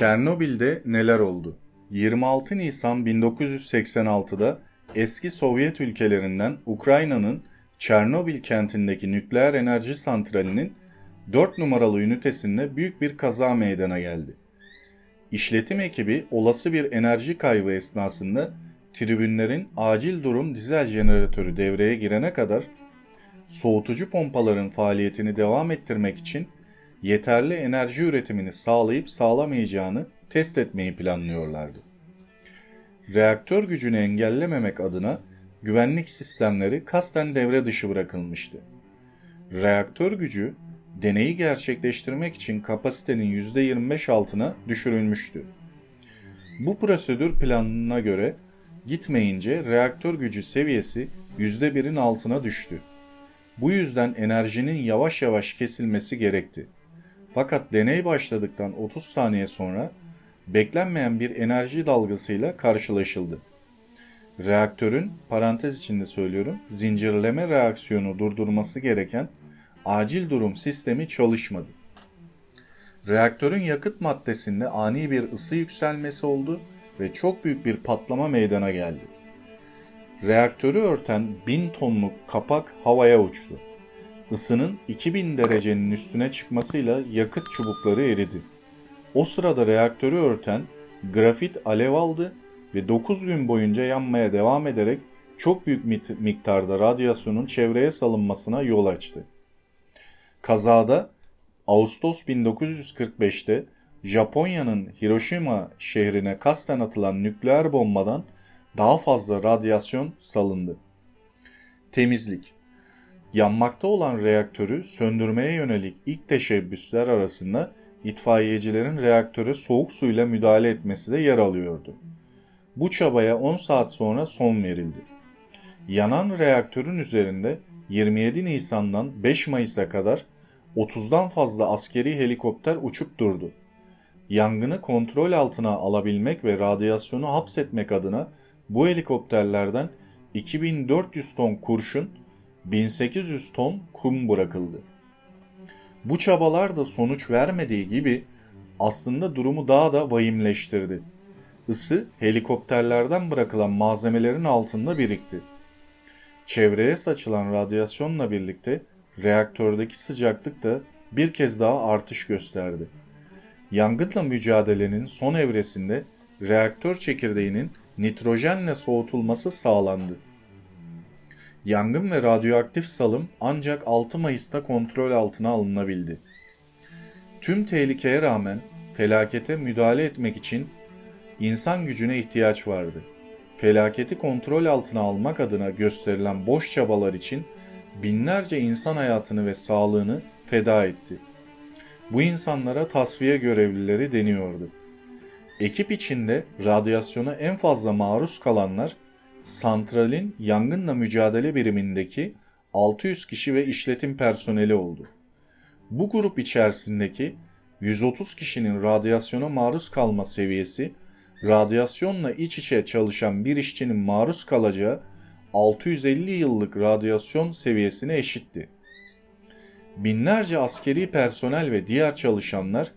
Çernobil'de neler oldu? 26 Nisan 1986'da eski Sovyet ülkelerinden Ukrayna'nın Çernobil kentindeki nükleer enerji santralinin 4 numaralı ünitesinde büyük bir kaza meydana geldi. İşletim ekibi olası bir enerji kaybı esnasında tribünlerin acil durum dizel jeneratörü devreye girene kadar soğutucu pompaların faaliyetini devam ettirmek için yeterli enerji üretimini sağlayıp sağlamayacağını test etmeyi planlıyorlardı. Reaktör gücünü engellememek adına güvenlik sistemleri kasten devre dışı bırakılmıştı. Reaktör gücü deneyi gerçekleştirmek için kapasitenin %25 altına düşürülmüştü. Bu prosedür planına göre gitmeyince reaktör gücü seviyesi %1'in altına düştü. Bu yüzden enerjinin yavaş yavaş kesilmesi gerekti. Fakat deney başladıktan 30 saniye sonra beklenmeyen bir enerji dalgasıyla karşılaşıldı. Reaktörün parantez içinde söylüyorum zincirleme reaksiyonu durdurması gereken acil durum sistemi çalışmadı. Reaktörün yakıt maddesinde ani bir ısı yükselmesi oldu ve çok büyük bir patlama meydana geldi. Reaktörü örten 1000 tonluk kapak havaya uçtu. Isının 2000 derecenin üstüne çıkmasıyla yakıt çubukları eridi. O sırada reaktörü örten grafit alev aldı ve 9 gün boyunca yanmaya devam ederek çok büyük miktarda radyasyonun çevreye salınmasına yol açtı. Kazada Ağustos 1945'te Japonya'nın Hiroşima şehrine kasten atılan nükleer bombadan daha fazla radyasyon salındı. Temizlik Yanmakta olan reaktörü söndürmeye yönelik ilk teşebbüsler arasında itfaiyecilerin reaktöre soğuk suyla müdahale etmesi de yer alıyordu. Bu çabaya 10 saat sonra son verildi. Yanan reaktörün üzerinde 27 Nisan'dan 5 Mayıs'a kadar 30'dan fazla askeri helikopter uçup durdu. Yangını kontrol altına alabilmek ve radyasyonu hapsetmek adına bu helikopterlerden 2400 ton kurşun, 1800 ton kum bırakıldı. Bu çabalar da sonuç vermediği gibi aslında durumu daha da vahimleştirdi. Isı helikopterlerden bırakılan malzemelerin altında birikti. Çevreye saçılan radyasyonla birlikte reaktördeki sıcaklık da bir kez daha artış gösterdi. Yangınla mücadelenin son evresinde reaktör çekirdeğinin nitrojenle soğutulması sağlandı. Yangın ve radyoaktif salım ancak 6 Mayıs'ta kontrol altına alınabildi. Tüm tehlikeye rağmen felakete müdahale etmek için insan gücüne ihtiyaç vardı. Felaketi kontrol altına almak adına gösterilen boş çabalar için binlerce insan hayatını ve sağlığını feda etti. Bu insanlara tasfiye görevlileri deniyordu. Ekip içinde radyasyona en fazla maruz kalanlar santralin yangınla mücadele birimindeki 600 kişi ve işletim personeli oldu. Bu grup içerisindeki 130 kişinin radyasyona maruz kalma seviyesi, radyasyonla iç içe çalışan bir işçinin maruz kalacağı 650 yıllık radyasyon seviyesine eşitti. Binlerce askeri personel ve diğer çalışanlar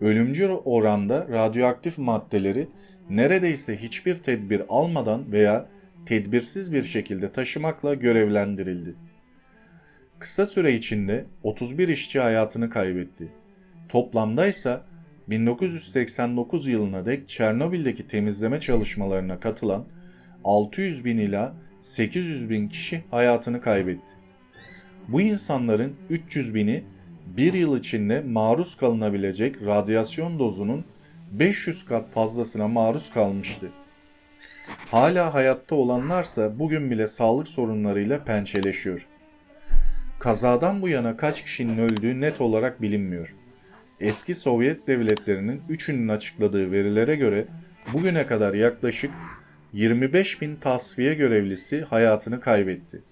ölümcül oranda radyoaktif maddeleri neredeyse hiçbir tedbir almadan veya tedbirsiz bir şekilde taşımakla görevlendirildi. Kısa süre içinde 31 işçi hayatını kaybetti. Toplamda ise 1989 yılına dek Çernobil'deki temizleme çalışmalarına katılan 600 bin ila 800 bin kişi hayatını kaybetti. Bu insanların 300 bini bir yıl içinde maruz kalınabilecek radyasyon dozunun 500 kat fazlasına maruz kalmıştı. Hala hayatta olanlarsa bugün bile sağlık sorunlarıyla pençeleşiyor. Kazadan bu yana kaç kişinin öldüğü net olarak bilinmiyor. Eski Sovyet devletlerinin üçünün açıkladığı verilere göre bugüne kadar yaklaşık 25 bin tasfiye görevlisi hayatını kaybetti.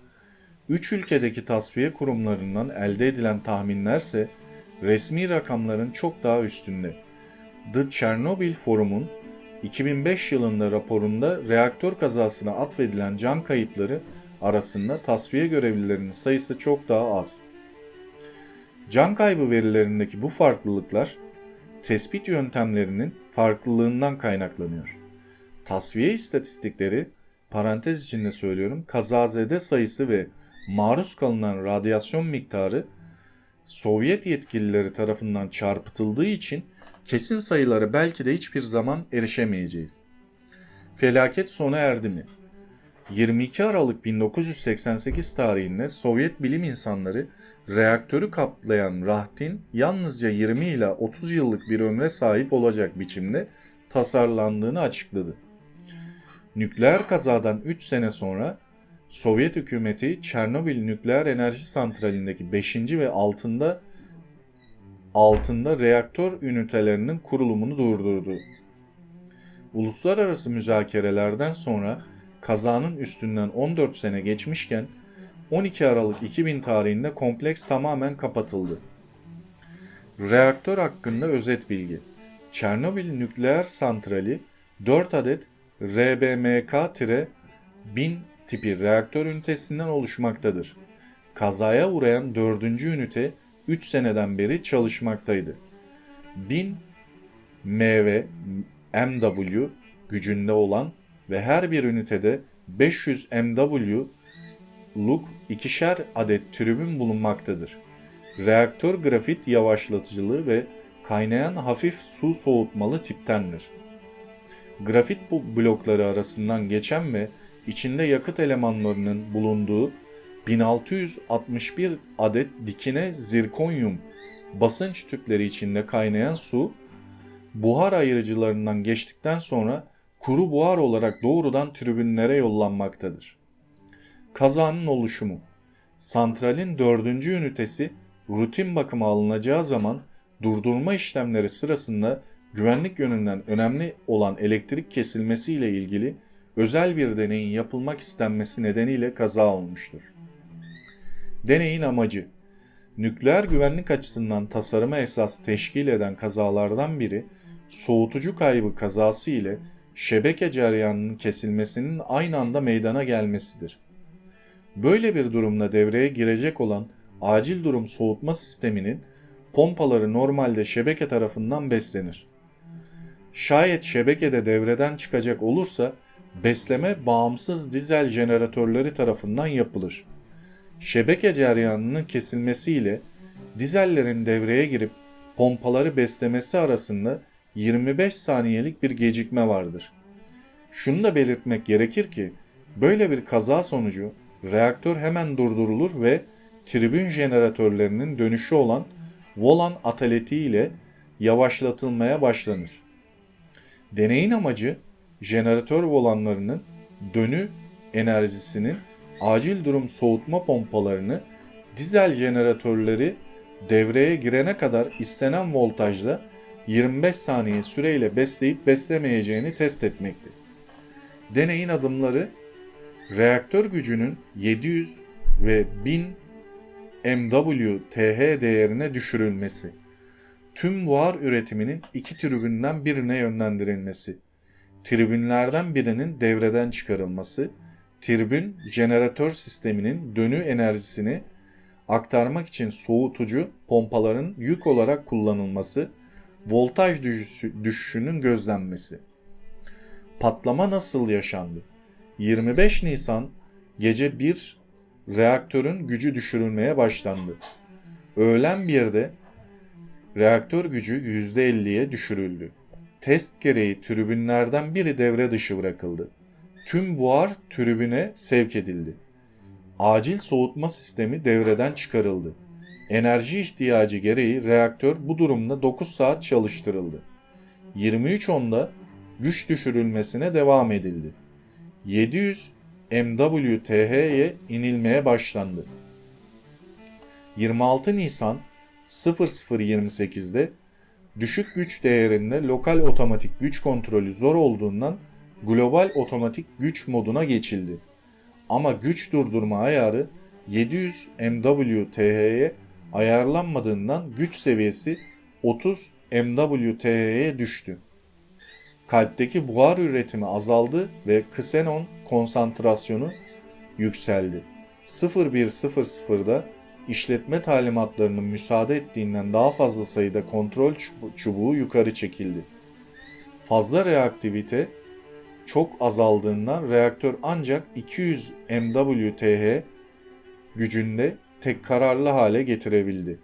Üç ülkedeki tasfiye kurumlarından elde edilen tahminlerse resmi rakamların çok daha üstünde. The Chernobyl Forum'un 2005 yılında raporunda reaktör kazasına atfedilen can kayıpları arasında tasfiye görevlilerinin sayısı çok daha az. Can kaybı verilerindeki bu farklılıklar tespit yöntemlerinin farklılığından kaynaklanıyor. Tasfiye istatistikleri, parantez içinde söylüyorum, kazazede sayısı ve maruz kalınan radyasyon miktarı Sovyet yetkilileri tarafından çarpıtıldığı için kesin sayılara belki de hiçbir zaman erişemeyeceğiz. Felaket sona erdi mi? 22 Aralık 1988 tarihinde Sovyet bilim insanları reaktörü kaplayan rahtin yalnızca 20 ila 30 yıllık bir ömre sahip olacak biçimde tasarlandığını açıkladı. Nükleer kazadan 3 sene sonra Sovyet hükümeti Çernobil nükleer enerji santralindeki 5. ve altında altında reaktör ünitelerinin kurulumunu durdurdu. Uluslararası müzakerelerden sonra kazanın üstünden 14 sene geçmişken 12 Aralık 2000 tarihinde kompleks tamamen kapatıldı. Reaktör hakkında özet bilgi. Çernobil nükleer santrali 4 adet RBMK-1000 tipi reaktör ünitesinden oluşmaktadır. Kazaya uğrayan 4. ünite 3 seneden beri çalışmaktaydı. 1000 MV MW gücünde olan ve her bir ünitede 500 MW'luk ikişer adet tribün bulunmaktadır. Reaktör grafit yavaşlatıcılığı ve kaynayan hafif su soğutmalı tiptendir. Grafit blokları arasından geçen ve içinde yakıt elemanlarının bulunduğu 1661 adet dikine zirkonyum basınç tüpleri içinde kaynayan su buhar ayırıcılarından geçtikten sonra kuru buhar olarak doğrudan tribünlere yollanmaktadır. Kazanın oluşumu Santralin dördüncü ünitesi rutin bakıma alınacağı zaman durdurma işlemleri sırasında güvenlik yönünden önemli olan elektrik kesilmesi ile ilgili özel bir deneyin yapılmak istenmesi nedeniyle kaza olmuştur. Deneyin amacı Nükleer güvenlik açısından tasarıma esas teşkil eden kazalardan biri soğutucu kaybı kazası ile şebeke ceryanının kesilmesinin aynı anda meydana gelmesidir. Böyle bir durumda devreye girecek olan acil durum soğutma sisteminin pompaları normalde şebeke tarafından beslenir. Şayet şebekede devreden çıkacak olursa besleme bağımsız dizel jeneratörleri tarafından yapılır. Şebeke ceryanının kesilmesiyle dizellerin devreye girip pompaları beslemesi arasında 25 saniyelik bir gecikme vardır. Şunu da belirtmek gerekir ki böyle bir kaza sonucu reaktör hemen durdurulur ve tribün jeneratörlerinin dönüşü olan volan ataleti ile yavaşlatılmaya başlanır. Deneyin amacı jeneratör volanlarının dönü enerjisinin acil durum soğutma pompalarını dizel jeneratörleri devreye girene kadar istenen voltajda 25 saniye süreyle besleyip beslemeyeceğini test etmekti. Deneyin adımları reaktör gücünün 700 ve 1000 MW TH değerine düşürülmesi, tüm buhar üretiminin iki tribünden birine yönlendirilmesi, tribünlerden birinin devreden çıkarılması, tribün jeneratör sisteminin dönü enerjisini aktarmak için soğutucu pompaların yük olarak kullanılması, voltaj düşüşünün gözlenmesi. Patlama nasıl yaşandı? 25 Nisan gece 1 reaktörün gücü düşürülmeye başlandı. Öğlen 1'de reaktör gücü %50'ye düşürüldü. Test gereği tribünlerden biri devre dışı bırakıldı. Tüm buhar tribüne sevk edildi. Acil soğutma sistemi devreden çıkarıldı. Enerji ihtiyacı gereği reaktör bu durumda 9 saat çalıştırıldı. 23.10'da güç düşürülmesine devam edildi. 700 MWTH'ye inilmeye başlandı. 26 Nisan 0028'de düşük güç değerinde lokal otomatik güç kontrolü zor olduğundan global otomatik güç moduna geçildi. Ama güç durdurma ayarı 700 MWTH'ye ayarlanmadığından güç seviyesi 30 MWTH'ye düştü. Kalpteki buhar üretimi azaldı ve ksenon konsantrasyonu yükseldi. 0100'da işletme talimatlarının müsaade ettiğinden daha fazla sayıda kontrol çubu- çubuğu yukarı çekildi. Fazla reaktivite çok azaldığından reaktör ancak 200 MWTH gücünde tek kararlı hale getirebildi.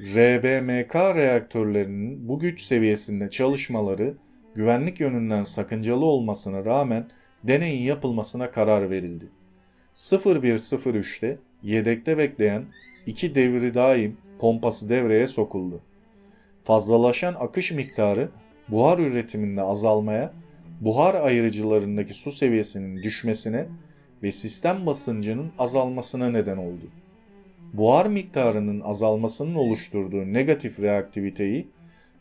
RBMK reaktörlerinin bu güç seviyesinde çalışmaları güvenlik yönünden sakıncalı olmasına rağmen deneyin yapılmasına karar verildi. 0103'te yedekte bekleyen iki devri daim pompası devreye sokuldu. Fazlalaşan akış miktarı buhar üretiminde azalmaya, buhar ayırıcılarındaki su seviyesinin düşmesine ve sistem basıncının azalmasına neden oldu. Buhar miktarının azalmasının oluşturduğu negatif reaktiviteyi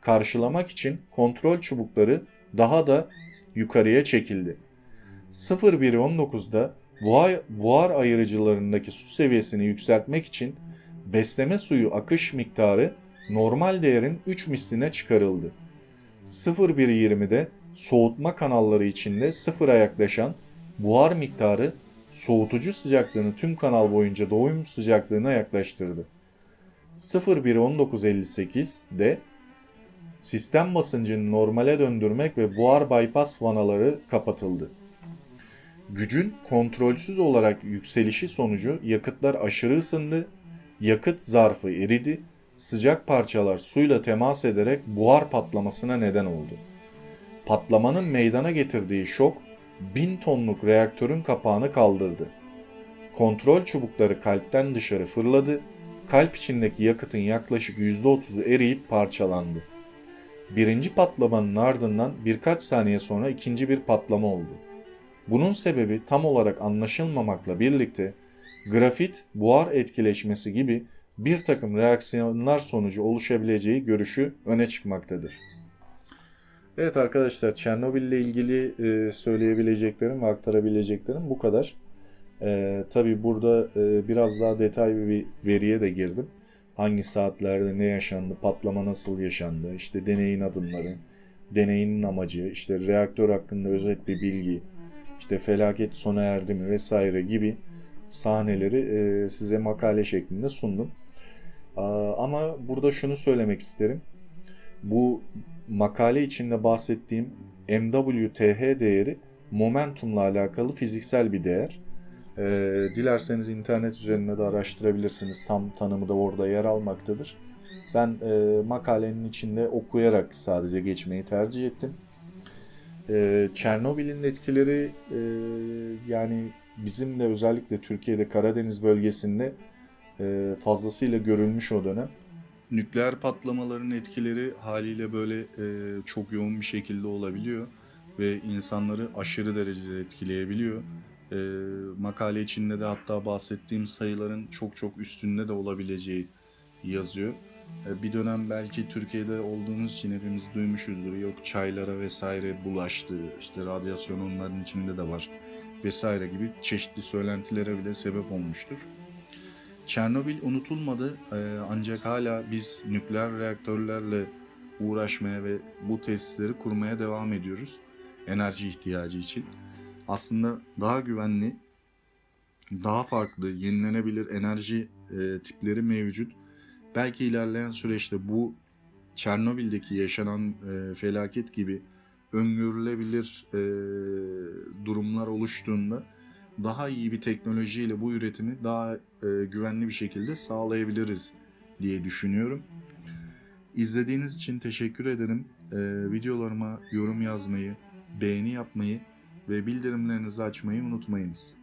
karşılamak için kontrol çubukları daha da yukarıya çekildi. 0119'da buhar, buhar ayırıcılarındaki su seviyesini yükseltmek için besleme suyu akış miktarı normal değerin 3 misline çıkarıldı. 0120'de soğutma kanalları içinde sıfıra yaklaşan buhar miktarı soğutucu sıcaklığını tüm kanal boyunca doğum sıcaklığına yaklaştırdı. 011958'de sistem basıncını normale döndürmek ve buhar bypass vanaları kapatıldı. Gücün kontrolsüz olarak yükselişi sonucu yakıtlar aşırı ısındı, yakıt zarfı eridi, sıcak parçalar suyla temas ederek buhar patlamasına neden oldu. Patlamanın meydana getirdiği şok 1000 tonluk reaktörün kapağını kaldırdı. Kontrol çubukları kalpten dışarı fırladı, kalp içindeki yakıtın yaklaşık %30'u eriyip parçalandı. Birinci patlamanın ardından birkaç saniye sonra ikinci bir patlama oldu. Bunun sebebi tam olarak anlaşılmamakla birlikte grafit, buhar etkileşmesi gibi bir takım reaksiyonlar sonucu oluşabileceği görüşü öne çıkmaktadır. Evet arkadaşlar Çernobil ile ilgili e, söyleyebileceklerim ve aktarabileceklerim bu kadar. E, Tabi burada e, biraz daha detaylı bir veriye de girdim. Hangi saatlerde ne yaşandı, patlama nasıl yaşandı, işte deneyin adımları, deneyin amacı, işte reaktör hakkında özet bir bilgi, işte felaket sona erdi mi vesaire gibi sahneleri e, size makale şeklinde sundum. Ama burada şunu söylemek isterim. Bu makale içinde bahsettiğim MWTH değeri momentumla alakalı fiziksel bir değer. Ee, dilerseniz internet üzerinde de araştırabilirsiniz. Tam tanımı da orada yer almaktadır. Ben e, makalenin içinde okuyarak sadece geçmeyi tercih ettim. Ee, Çernobil'in etkileri e, yani bizim de özellikle Türkiye'de Karadeniz bölgesinde e, fazlasıyla görülmüş o dönem. Nükleer patlamaların etkileri haliyle böyle e, çok yoğun bir şekilde olabiliyor ve insanları aşırı derecede etkileyebiliyor. E, makale içinde de hatta bahsettiğim sayıların çok çok üstünde de olabileceği yazıyor. E, bir dönem belki Türkiye'de olduğumuz için hepimiz duymuşuzdur. Yok çaylara vesaire bulaştı, işte radyasyon onların içinde de var vesaire gibi çeşitli söylentilere bile sebep olmuştur. Çernobil unutulmadı e, ancak hala biz nükleer reaktörlerle uğraşmaya ve bu tesisleri kurmaya devam ediyoruz enerji ihtiyacı için. Aslında daha güvenli, daha farklı, yenilenebilir enerji e, tipleri mevcut. Belki ilerleyen süreçte bu Çernobil'deki yaşanan e, felaket gibi öngörülebilir durumlar oluştuğunda daha iyi bir teknolojiyle bu üretimi daha e, güvenli bir şekilde sağlayabiliriz diye düşünüyorum. İzlediğiniz için teşekkür ederim. E, videolarıma yorum yazmayı, beğeni yapmayı ve bildirimlerinizi açmayı unutmayınız.